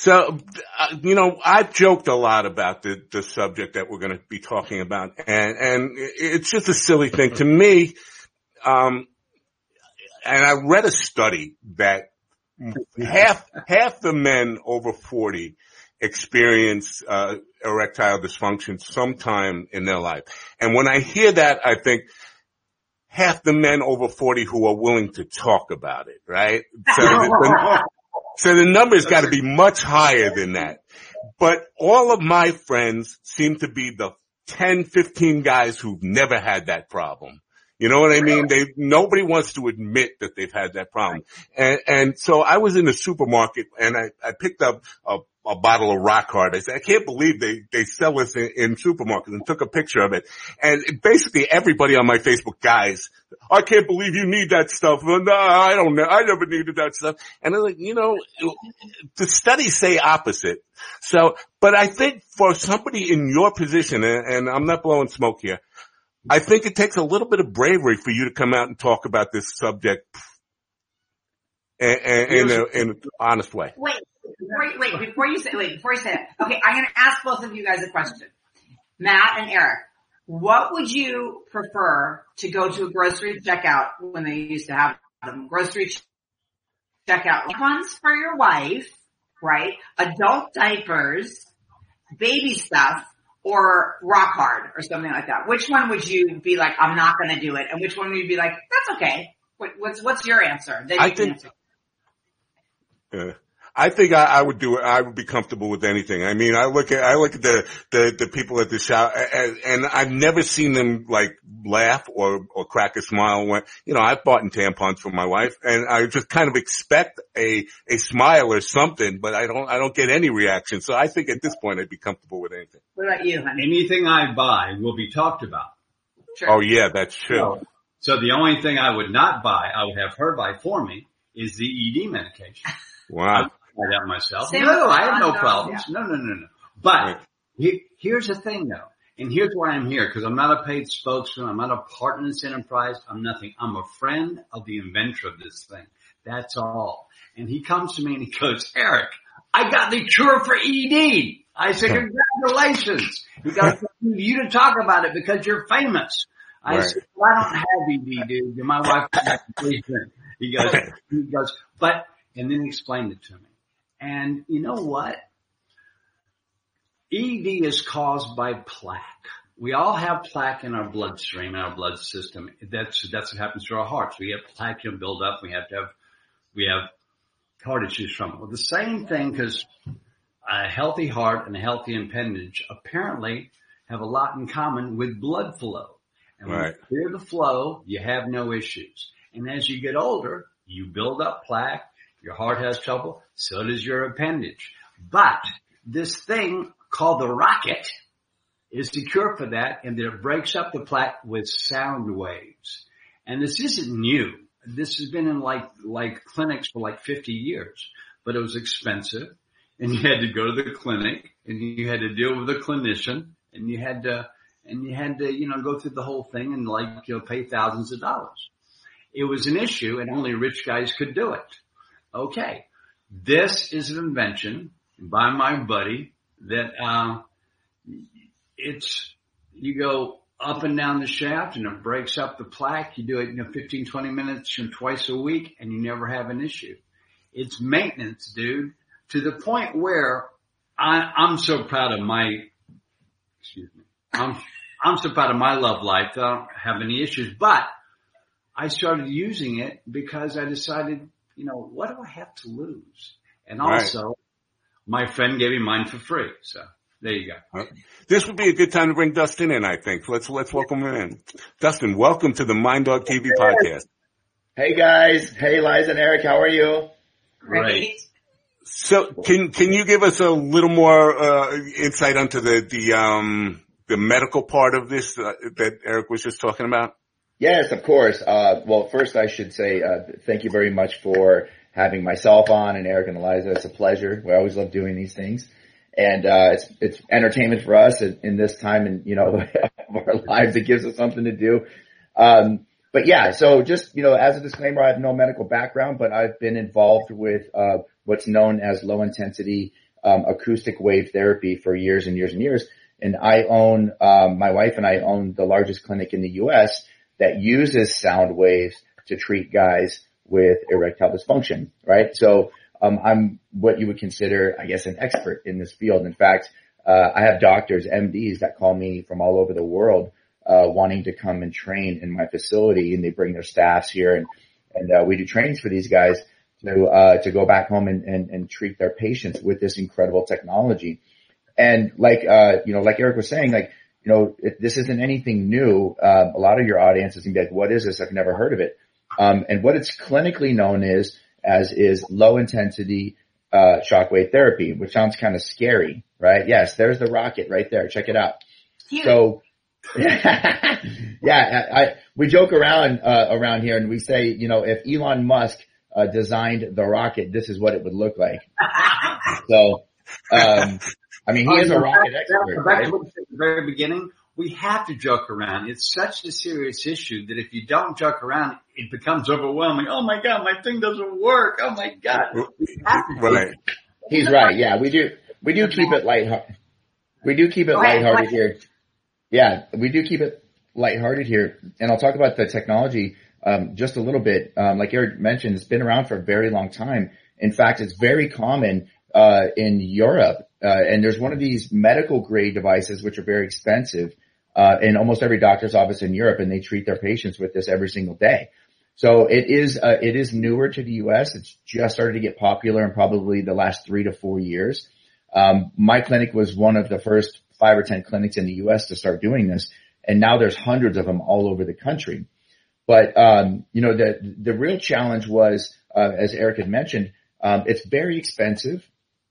So, uh, you know, I've joked a lot about the, the subject that we're going to be talking about and, and it's just a silly thing to me. Um, and I read a study that half, half the men over 40 experience, uh, erectile dysfunction sometime in their life. And when I hear that, I think, half the men over 40 who are willing to talk about it, right? So the, so the number's got to be much higher than that. But all of my friends seem to be the 10, 15 guys who've never had that problem. You know what I mean? They, nobody wants to admit that they've had that problem. And, and so I was in the supermarket and I, I picked up a a bottle of rock hard. I said, I can't believe they, they sell this in, in supermarkets and took a picture of it. And basically everybody on my Facebook, guys, I can't believe you need that stuff. No, I don't know. I never needed that stuff. And I'm like, you know, the studies say opposite. So, but I think for somebody in your position, and, and I'm not blowing smoke here, I think it takes a little bit of bravery for you to come out and talk about this subject in, in, in, a, in an honest way. Wait, before you, wait, before you say, wait, before you say that. Okay, I'm going to ask both of you guys a question. Matt and Eric, what would you prefer to go to a grocery checkout when they used to have them? Grocery checkout ones for your wife, right? Adult diapers, baby stuff, or rock hard or something like that. Which one would you be like, I'm not going to do it? And which one would you be like, that's okay. What, what's, what's your answer? I think, answer. Uh, I think I, I, would do it. I would be comfortable with anything. I mean, I look at, I look at the, the, the people at the shop and, and, I've never seen them like laugh or, or crack a smile when, you know, I've bought in tampons for my wife and I just kind of expect a, a smile or something, but I don't, I don't get any reaction. So I think at this point I'd be comfortable with anything. What about you, honey? Anything I buy will be talked about. Sure. Oh yeah, that's true. So, so the only thing I would not buy, I would have her buy for me is the ED medication. Wow try that myself. Same no, I have no problems. Yeah. No, no, no, no. But he, here's the thing though. And here's why I'm here, because I'm not a paid spokesman. I'm not a partner in this enterprise. I'm nothing. I'm a friend of the inventor of this thing. That's all. And he comes to me and he goes, Eric, I got the cure for ED. I said, congratulations. You got you to talk about it because you're famous. I right. said, well, I don't have ED, dude. My wife He goes, he goes, but, and then he explained it to me. And you know what? ED is caused by plaque. We all have plaque in our bloodstream, in our blood system. That's, that's what happens to our hearts. We have plaque and build up. We have to have, we have heart issues from it. Well, the same thing because a healthy heart and a healthy appendage apparently have a lot in common with blood flow. And when right. you clear the flow, you have no issues. And as you get older, you build up plaque, your heart has trouble, so does your appendage. But this thing called the rocket is the cure for that and it breaks up the plaque with sound waves. And this isn't new. This has been in like, like clinics for like 50 years, but it was expensive and you had to go to the clinic and you had to deal with a clinician and you had to, and you had to, you know, go through the whole thing and like, you know, pay thousands of dollars. It was an issue and only rich guys could do it. Okay, this is an invention by my buddy that uh, it's you go up and down the shaft and it breaks up the plaque. You do it, you know, 15, 20 minutes and twice a week and you never have an issue. It's maintenance, dude, to the point where I, I'm so proud of my, excuse me, I'm, I'm so proud of my love life I don't have any issues, but I started using it because I decided you know, what do I have to lose? And also, right. my friend gave me mine for free. So there you go. This would be a good time to bring Dustin in, I think. Let's, let's welcome him in. Dustin, welcome to the Mind Dog TV podcast. Hey guys. Hey Liza and Eric. How are you? Great. So can, can you give us a little more, uh, insight onto the, the, um, the medical part of this uh, that Eric was just talking about? Yes, of course. Uh, well, first I should say uh, thank you very much for having myself on and Eric and Eliza. It's a pleasure. We always love doing these things, and uh, it's it's entertainment for us in, in this time and you know of our lives. It gives us something to do. Um, but yeah, so just you know, as a disclaimer, I have no medical background, but I've been involved with uh, what's known as low intensity um, acoustic wave therapy for years and years and years. And I own, um, my wife and I own the largest clinic in the U.S. that uses sound waves to treat guys with erectile dysfunction, right? So, um, I'm what you would consider, I guess, an expert in this field. In fact, uh, I have doctors, MDs that call me from all over the world, uh, wanting to come and train in my facility and they bring their staffs here and, and, uh, we do trainings for these guys to, uh, to go back home and, and, and treat their patients with this incredible technology. And like, uh, you know, like Eric was saying, like, you know, this isn't anything new. Uh, a lot of your audience is going to be like, what is this? I've never heard of it. Um, and what it's clinically known is, as is low intensity, uh, shockwave therapy, which sounds kind of scary, right? Yes, there's the rocket right there. Check it out. Huge. So, yeah, I, I, we joke around, uh, around here and we say, you know, if Elon Musk, uh, designed the rocket, this is what it would look like. so, um, I mean, he is a rocket expert, Back right? to what you said at the very beginning, we have to joke around. It's such a serious issue that if you don't joke around, it becomes overwhelming. Oh my God, my thing doesn't work. Oh my God. You Right. He's right. Yeah, we do, we do keep it light. We do keep it lighthearted here. Yeah, we do keep it lighthearted here. And I'll talk about the technology, um, just a little bit. Um, like Eric mentioned, it's been around for a very long time. In fact, it's very common, uh, in Europe. Uh, and there's one of these medical grade devices, which are very expensive, uh, in almost every doctor's office in Europe. And they treat their patients with this every single day. So it is, uh, it is newer to the U.S. It's just started to get popular in probably the last three to four years. Um, my clinic was one of the first five or 10 clinics in the U.S. to start doing this. And now there's hundreds of them all over the country. But, um, you know, the, the real challenge was, uh, as Eric had mentioned, um, it's very expensive,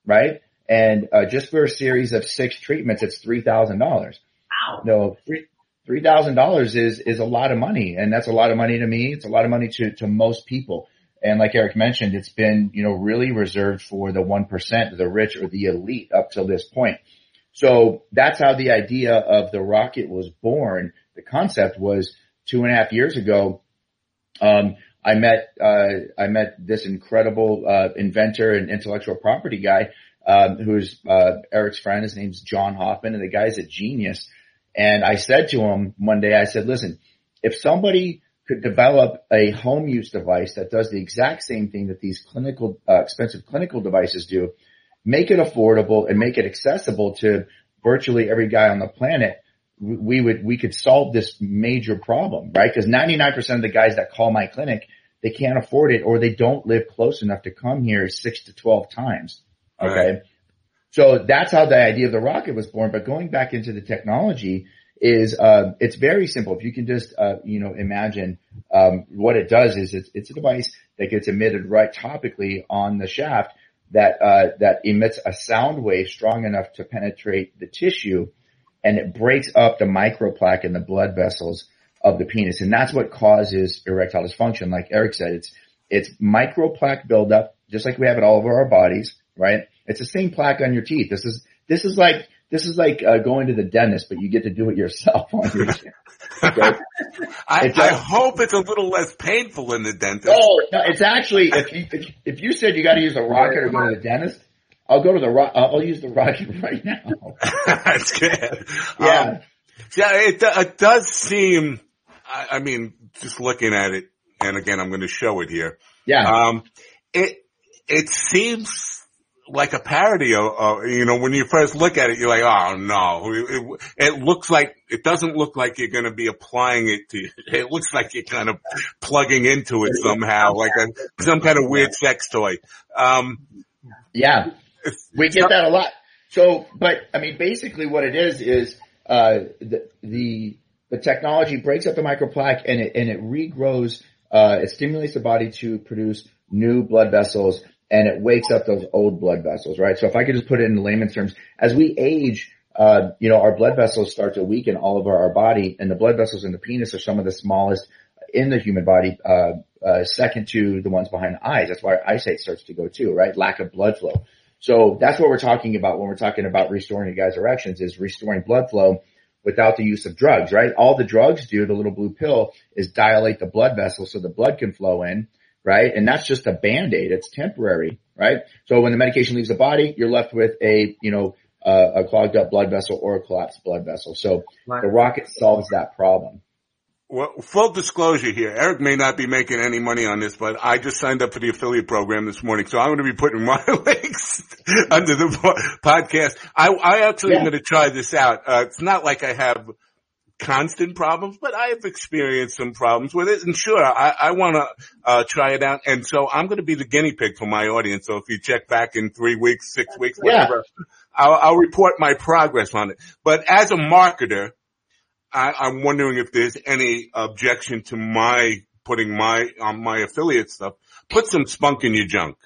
right? And, uh, just for a series of six treatments, it's $3,000. Wow. No, three three thousand dollars is is a lot of money, and that's a lot of money to me. It's a lot of money to to most people. And like Eric mentioned, it's been you know really reserved for the one percent, the rich or the elite up till this point. So that's how the idea of the rocket was born. The concept was two and a half years ago. Um, I met uh, I met this incredible uh, inventor and intellectual property guy um, who's uh, Eric's friend. His name's John Hoffman, and the guy's a genius. And I said to him one day, I said, listen, if somebody could develop a home use device that does the exact same thing that these clinical, uh, expensive clinical devices do, make it affordable and make it accessible to virtually every guy on the planet, we would, we could solve this major problem, right? Cause 99% of the guys that call my clinic, they can't afford it or they don't live close enough to come here six to 12 times. Okay. Right. So that's how the idea of the rocket was born. But going back into the technology is, uh, it's very simple. If you can just, uh, you know, imagine, um, what it does is it's, it's a device that gets emitted right topically on the shaft that, uh, that emits a sound wave strong enough to penetrate the tissue and it breaks up the microplaque in the blood vessels of the penis. And that's what causes erectile dysfunction. Like Eric said, it's, it's microplaque buildup, just like we have it all over our bodies, right? It's the same plaque on your teeth. This is, this is like, this is like uh, going to the dentist, but you get to do it yourself on your teeth. Okay? I, hope it's a little less painful in the dentist. Oh, no, it's actually, if you, if, if you said you got to use a rocket or go to the dentist, I'll go to the rock, I'll use the rocket right now. That's good. Yeah. Um, yeah, it, it does seem, I, I mean, just looking at it, and again, I'm going to show it here. Yeah. Um, it, it seems like a parody of, of, you know, when you first look at it, you're like, oh no, it, it, it looks like, it doesn't look like you're going to be applying it to, it looks like you're kind of plugging into it somehow, like a, some kind of weird sex toy. Um, Yeah. We get that a lot. So, but I mean, basically what it is, is, uh, the, the, the technology breaks up the microplaque and it, and it regrows, uh, it stimulates the body to produce new blood vessels and it wakes up those old blood vessels, right? So if I could just put it in layman's terms, as we age, uh, you know, our blood vessels start to weaken all over our body and the blood vessels in the penis are some of the smallest in the human body, uh, uh, second to the ones behind the eyes. That's why eyesight starts to go too, right? Lack of blood flow. So that's what we're talking about when we're talking about restoring a guy's erections is restoring blood flow without the use of drugs, right? All the drugs do, the little blue pill, is dilate the blood vessels so the blood can flow in. right? And that's just a band-aid. It's temporary, right? So when the medication leaves the body, you're left with a, you know, uh, a clogged up blood vessel or a collapsed blood vessel. So right. the rocket solves that problem. Well, full disclosure here, Eric may not be making any money on this, but I just signed up for the affiliate program this morning, so I'm going to be putting my links under the podcast. I, I actually yeah. am going to try this out. Uh, it's not like I have constant problems, but I have experienced some problems with it. And sure, I, I want to uh, try it out. And so I'm going to be the guinea pig for my audience. So if you check back in three weeks, six weeks, whatever, yeah. I'll, I'll report my progress on it. But as a marketer, I, am wondering if there's any objection to my putting my on my affiliate stuff. Put some spunk in your junk.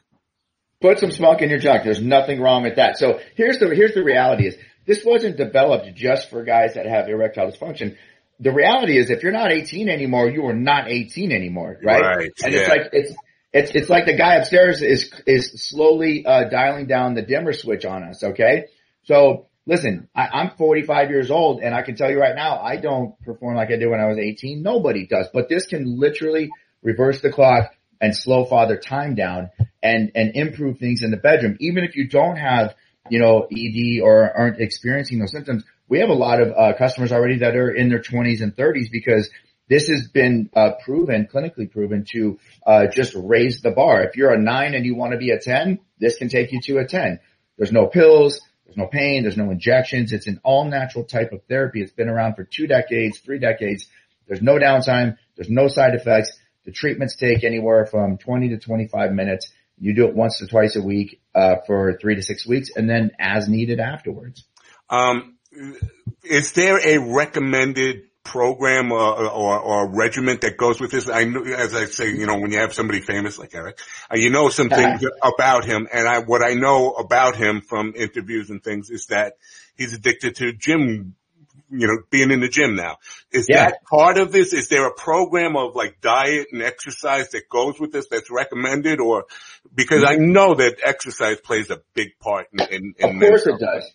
Put some spunk in your junk. There's nothing wrong with that. So here's the here's the reality is this wasn't developed just for guys that have erectile dysfunction. The reality is if you're not 18 anymore, you are not 18 anymore, right? Right. And yeah. it's like it's it's it's like the guy upstairs is is slowly uh, dialing down the dimmer switch on us. Okay, so listen, I, am 45 years old and I can tell you right now, I don't perform like I did when I was 18. Nobody does, but this can literally reverse the clock and slow father time down and, and improve things in the bedroom. Even if you don't have, you know, ED or aren't experiencing those symptoms, we have a lot of uh, customers already that are in their 20s and 30s because this has been uh, proven, clinically proven to uh, just raise the bar. If you're a nine and you want to be a 10, this can take you to a 10. There's no pills. There's no pain. There's no injections. It's an all natural type of therapy. It's been around for two decades, three decades. There's no downtime. There's no side effects. The treatments take anywhere from 20 to 25 minutes. You do it once to twice a week, uh, for three to six weeks and then as needed afterwards. Um, is there a recommended program or, or, or regiment that goes with this? I know, as I say, you know, when you have somebody famous like Eric, uh, you know some things about him. And I, what I know about him from interviews and things is that he's addicted to gym, you know, being in the gym now. Is yeah. that part of this? Is there a program of like diet and exercise that goes with this that's recommended or because I know that exercise plays a big part in, in, in Of course it does.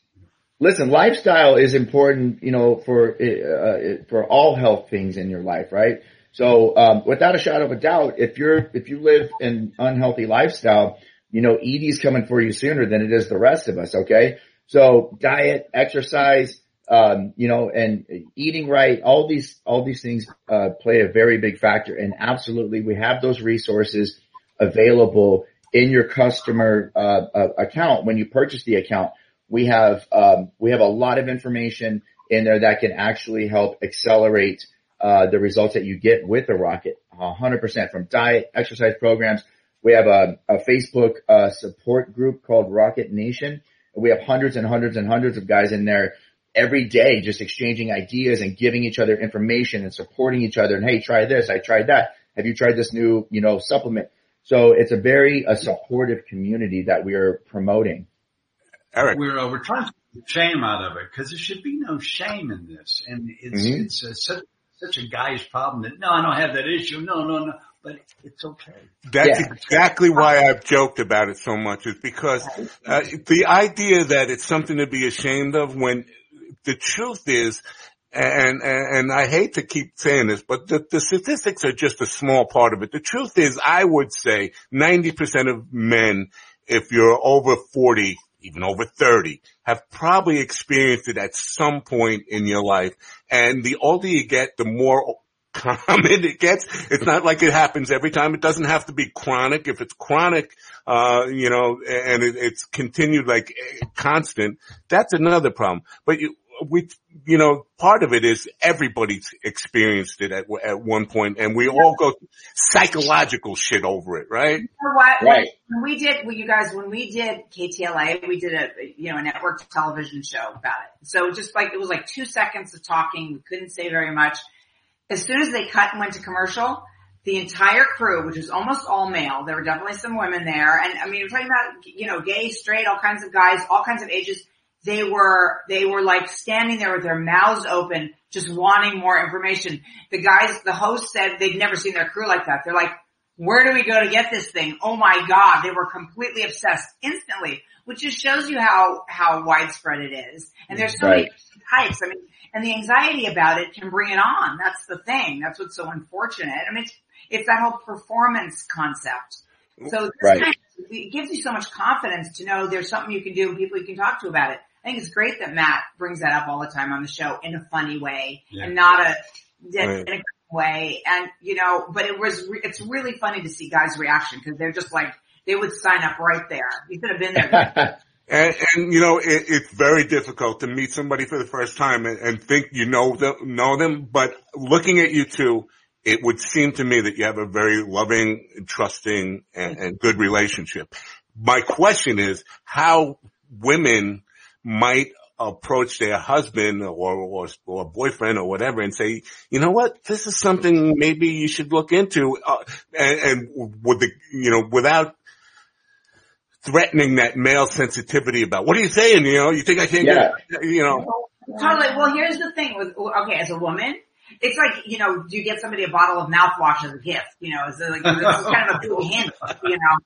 Listen, lifestyle is important, you know, for uh, for all health things in your life, right? So, um, without a shadow of a doubt, if you're if you live an unhealthy lifestyle, you know, ED's coming for you sooner than it is the rest of us. Okay, so diet, exercise, um, you know, and eating right, all these all these things uh, play a very big factor. And absolutely, we have those resources available in your customer uh, uh account when you purchase the account we have um, we have a lot of information in there that can actually help accelerate uh, the results that you get with the rocket. 100% from diet exercise programs. We have a, a facebook uh, support group called rocket nation. We have hundreds and hundreds and hundreds of guys in there every day just exchanging ideas and giving each other information and supporting each other. And hey try this. I tried that. Have you tried this new you know supplement? So it's a very a supportive community that we are promoting Eric. We're, uh, we're trying to take shame out of it because there should be no shame in this. And it's, mm-hmm. it's a, such, such a guy's problem that, no, I don't have that issue. No, no, no. But it's okay. That's yeah. exactly why I've joked about it so much is because uh, the idea that it's something to be ashamed of when the truth is, and, and, and I hate to keep saying this, but the, the statistics are just a small part of it. The truth is, I would say 90% of men, if you're over 40, even over 30, have probably experienced it at some point in your life. And the older you get, the more common it gets. It's not like it happens every time. It doesn't have to be chronic. If it's chronic, uh, you know, and it, it's continued like constant, that's another problem. But you, we, you know, part of it is everybody's experienced it at, at one point and we all go psychological shit over it, right? You know what? Right. When we did, well, you guys, when we did KTLA, we did a, you know, a network television show about it. So just like, it was like two seconds of talking. We couldn't say very much. As soon as they cut and went to commercial, the entire crew, which was almost all male, there were definitely some women there. And I mean, we're talking about, you know, gay, straight, all kinds of guys, all kinds of ages they were, they were like standing there with their mouths open, just wanting more information. The guys, the host said they'd never seen their crew like that. They're like, where do we go to get this thing? Oh my God, they were completely obsessed instantly, which just shows you how, how widespread it is. And there's so Right. many types. I mean, and the anxiety about it can bring it on. That's the thing. That's what's so unfortunate. I mean, it's, it's that whole performance concept. So this Right. kind of, it gives you so much confidence to know there's something you can do and people you can talk to about it. I think it's great that Matt brings that up all the time on the show in a funny way Yeah. and not a, in a way. And you know, but it was, re- it's really funny to see guys' reaction because they're just like, they would sign up right there. You could have been there. And, and you know, it, it's very difficult to meet somebody for the first time and, and think you know them, know them. But looking at you two, it would seem to me that you have a very loving, trusting, and, mm-hmm. and good relationship. My question is how women might approach their husband or, or, or boyfriend or whatever and say, you know what, this is something maybe you should look into, uh, and, and with the, you know, without threatening that male sensitivity about what are you saying? You know, you think I can't Yeah. get, you know, Totally. Well, here's the thing with, okay, as a woman, it's like, you know, do you get somebody a bottle of mouthwash as a gift? You know, it's like, this is kind of a cool hint, you know,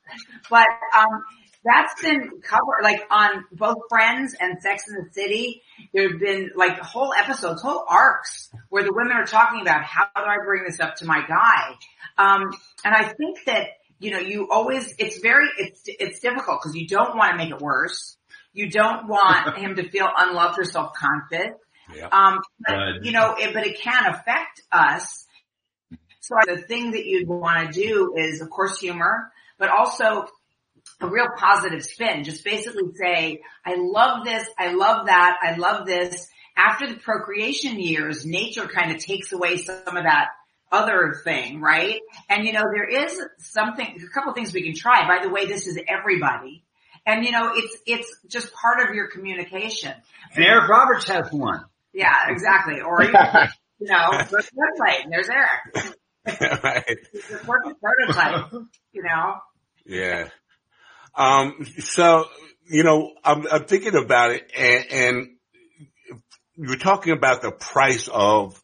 but, um, that's been covered, like on both Friends and Sex in the City. There have been like whole episodes, whole arcs where the women are talking about how do I bring this up to my guy? Um, and I think that, you know, you always, it's very, it's, it's difficult because you don't want to make it worse. You don't want him to feel unloved or self-conscious. Yeah. Um, but, Right. you know, it, but it can affect us. So the thing that you'd want to do is, of course, humor, but also a real positive spin. Just basically say, I love this, I love that, I love this. After the procreation years, nature kind of takes away some of that other thing, right? And you know, there is something, a couple things we can try. By the way, this is everybody. And you know, it's, it's just part of your communication. And Eric Roberts has one. Yeah, exactly. Or, you you know, there's website there's Eric. right. He's the perfect prototype, you know? Yeah. Um, so, you know, I'm, I'm thinking about it and, and you're talking about the price of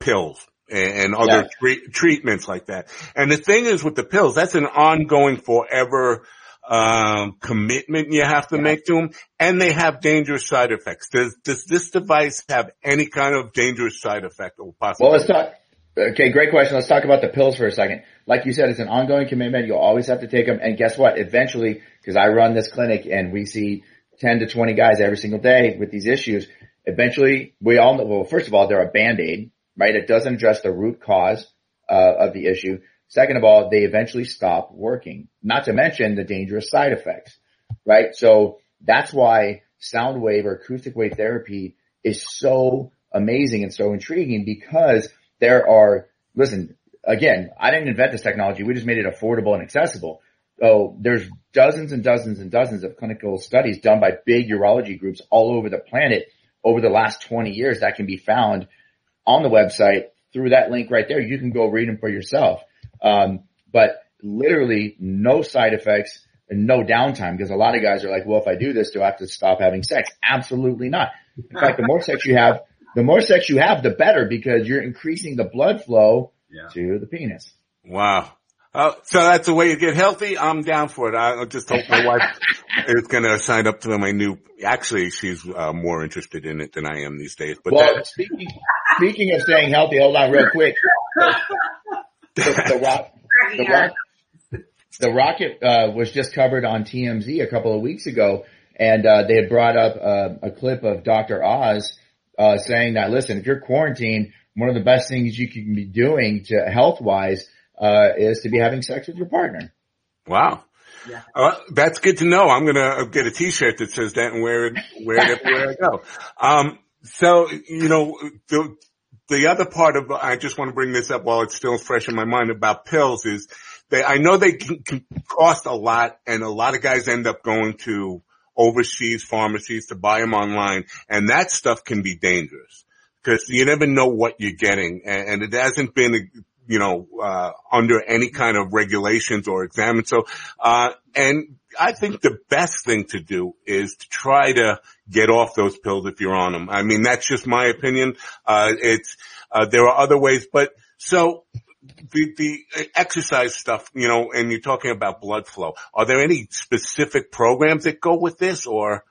pills and, and other Yeah. treat, treatments like that. And the thing is with the pills, that's an ongoing forever, um, commitment you have to make to them and they have dangerous side effects. Does, does this device have any kind of dangerous side effect or possible? Well, let's talk. Okay, great question. Let's talk about the pills for a second. Like you said, it's an ongoing commitment. You'll always have to take them. And guess what? Eventually, because I run this clinic and we see 10 to 20 guys every single day with these issues. Eventually, we all know, well, first of all, they're a band-aid, right? It doesn't address the root cause uh, of the issue. Second of all, they eventually stop working. Not to mention the dangerous side effects, right? So that's why sound wave or acoustic wave therapy is so amazing and so intriguing because there are, listen, again, I didn't invent this technology. We just made it affordable and accessible. So there's dozens and dozens and dozens of clinical studies done by big urology groups all over the planet over the last 20 years that can be found on the website through that link right there. You can go read them for yourself. Um, but literally no side effects and no downtime because a lot of guys are like, well, if I do this, do I have to stop having sex? Absolutely not. In fact, the more sex you have, the more sex you have, the better because you're increasing the blood flow Yeah. to the penis. Wow. Uh, so that's a way to get healthy. I'm down for it. I I just hope my wife is going to sign up to my new. Actually, she's uh, more interested in it than I am these days. But Well, that, speaking, speaking of staying healthy, hold on real quick. The, the rock, the, rock, the rocket uh, was just covered on TMZ a couple of weeks ago, and uh, they had brought up uh, a clip of Dr. Oz uh, saying that, listen, if you're quarantined, one of the best things you can be doing to health wise uh, is to be having sex with your partner. wow. Yeah. Uh, that's good to know. I'm gonna get a T-shirt that says that and wear it, wear it everywhere I go. Um, so you know, the the other part of I just want to bring this up while it's still fresh in my mind about pills is they I know they can, can cost a lot, and a lot of guys end up going to overseas pharmacies to buy them online, and that stuff can be dangerous because you never know what you're getting, and, and it hasn't been you know, uh, under any kind of regulations or examined. So, uh, and I think the best thing to do is to try to get off those pills if you're on them. I mean, that's just my opinion. Uh, it's, uh, there are other ways, but so the, the exercise stuff, you know, and you're talking about blood flow. Are there any specific programs that go with this or?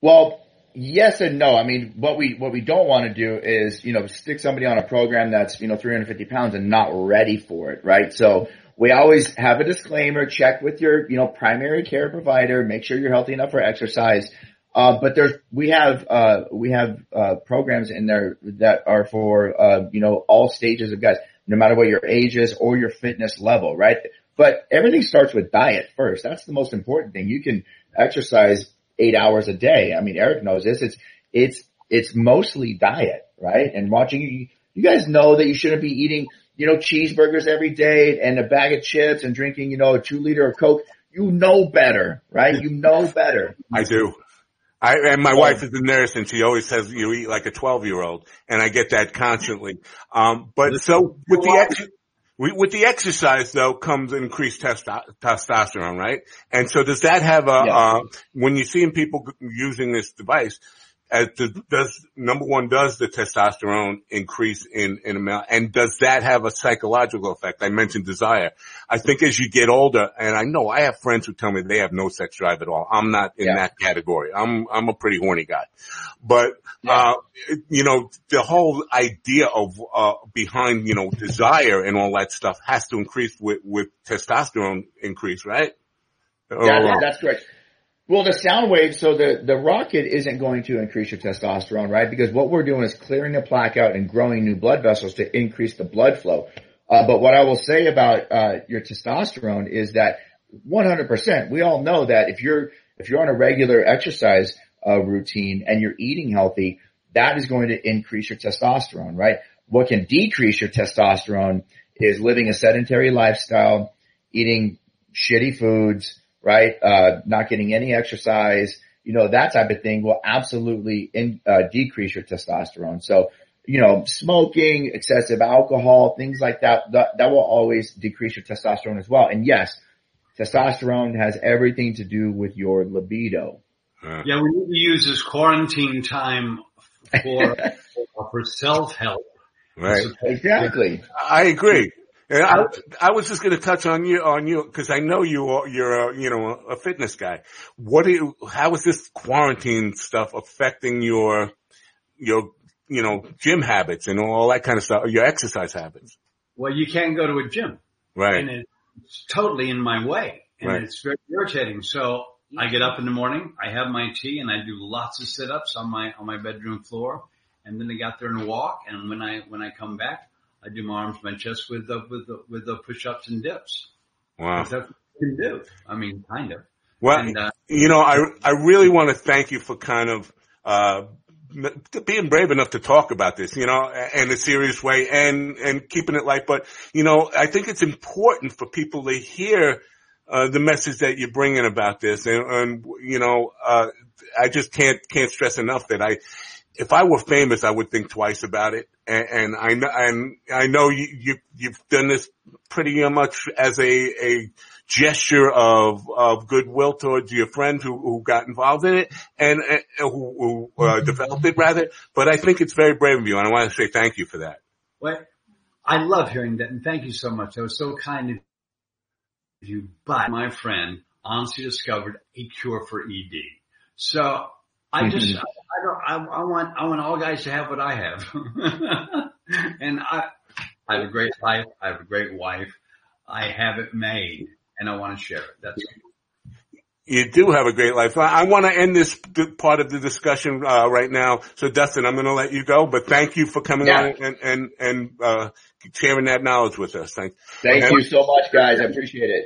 Well, yes and no. I mean, what we, what we don't want to do is, you know, stick somebody on a program that's, you know, 350 pounds and not ready for it, right? So we always have a disclaimer, check with your, you know, primary care provider, make sure you're healthy enough for exercise. Uh, but there's, we have, uh, we have, uh, programs in there that are for, uh, you know, all stages of guys, no matter what your age is or your fitness level, right? But everything starts with diet first. That's the most important thing. You can exercise eight hours a day. I mean, Eric knows this. It's, it's, it's mostly diet, right? And watching you, you guys know that you shouldn't be eating, you know, cheeseburgers every day and a bag of chips and drinking, you know, a two liter of Coke. You know better, right? You know better. I do. I, and my wife is a nurse and she always says you eat like a 12 year old and I get that constantly. Um, but so with the, ex- with the exercise though comes increased testo- testosterone, right? And so does that have a, yeah. uh, when you're seeing people using this device, as does number one does the testosterone increase in in a male and does that have a psychological effect? I mentioned desire. I think as you get older and i know i have friends who tell me they have no sex drive at all. I'm not in yeah. that category. I'm i'm a pretty horny guy. But yeah. uh you know the whole idea of uh behind you know desire and all that stuff has to increase with with testosterone increase right? Yeah, that's correct well, the sound wave, so the, the rocket isn't going to increase your testosterone, right? Because what we're doing is clearing the plaque out and growing new blood vessels to increase the blood flow. Uh, but what I will say about, uh, your testosterone is that 100%, we all know that if you're, if you're on a regular exercise, uh, routine and you're eating healthy, that is going to increase your testosterone, right? What can decrease your testosterone is living a sedentary lifestyle, eating shitty foods, right? Uh, not getting any exercise, you know, that type of thing will absolutely in, uh, decrease your testosterone. So, you know, smoking, excessive alcohol, things like that, that, that will always decrease your testosterone as well. And yes, testosterone has everything to do with your libido. Yeah, we need to use this quarantine time for, for self-help. Right. Exactly. I agree. And I, I was just going to touch on you, on you, cause I know you are, you're a, you know, a fitness guy. What do you, how is this quarantine stuff affecting your, your, you know, gym habits and all that kind of stuff, your exercise habits? Well, you can't go to a gym. Right. And it's totally in my way and right. it's very irritating. So I get up in the morning, I have my tea and I do lots of sit-ups on my, on my bedroom floor. And then I got there and walk. And when I, when I come back, I do my arms, my chest with the, with the, with the push-ups and dips. Wow. That's what you can do. I mean, kind of. Well, and, uh, you know, I, I really want to thank you for kind of, uh, being brave enough to talk about this, you know, in a serious way and, and keeping it light. But, you know, I think it's important for people to hear, uh, the message that you're bringing about this. And, and you know, uh, I just can't, can't stress enough that I, if I were famous, I would think twice about it. And, and I know, and I know you, you, you've done this pretty much as a, a gesture of, of goodwill towards your friends who, who got involved in it and, uh, who, who uh, developed it rather. But I think it's very brave of you and I want to say thank you for that. Well, I love hearing that and thank you so much. That was so kind of you. But my friend honestly discovered a cure for ED. So I just, mm-hmm. I don't, I, I want, I want all guys to have what I have. and I, I have a great life. I have a great wife. I have it made and I want to share it. That's you do have a great life. I, I want to end this part of the discussion uh, right now. So, Dustin, I'm going to let you go, but thank you for coming yeah. on and and and uh, sharing that knowledge with us. Thank, thank you so much, guys. I appreciate it.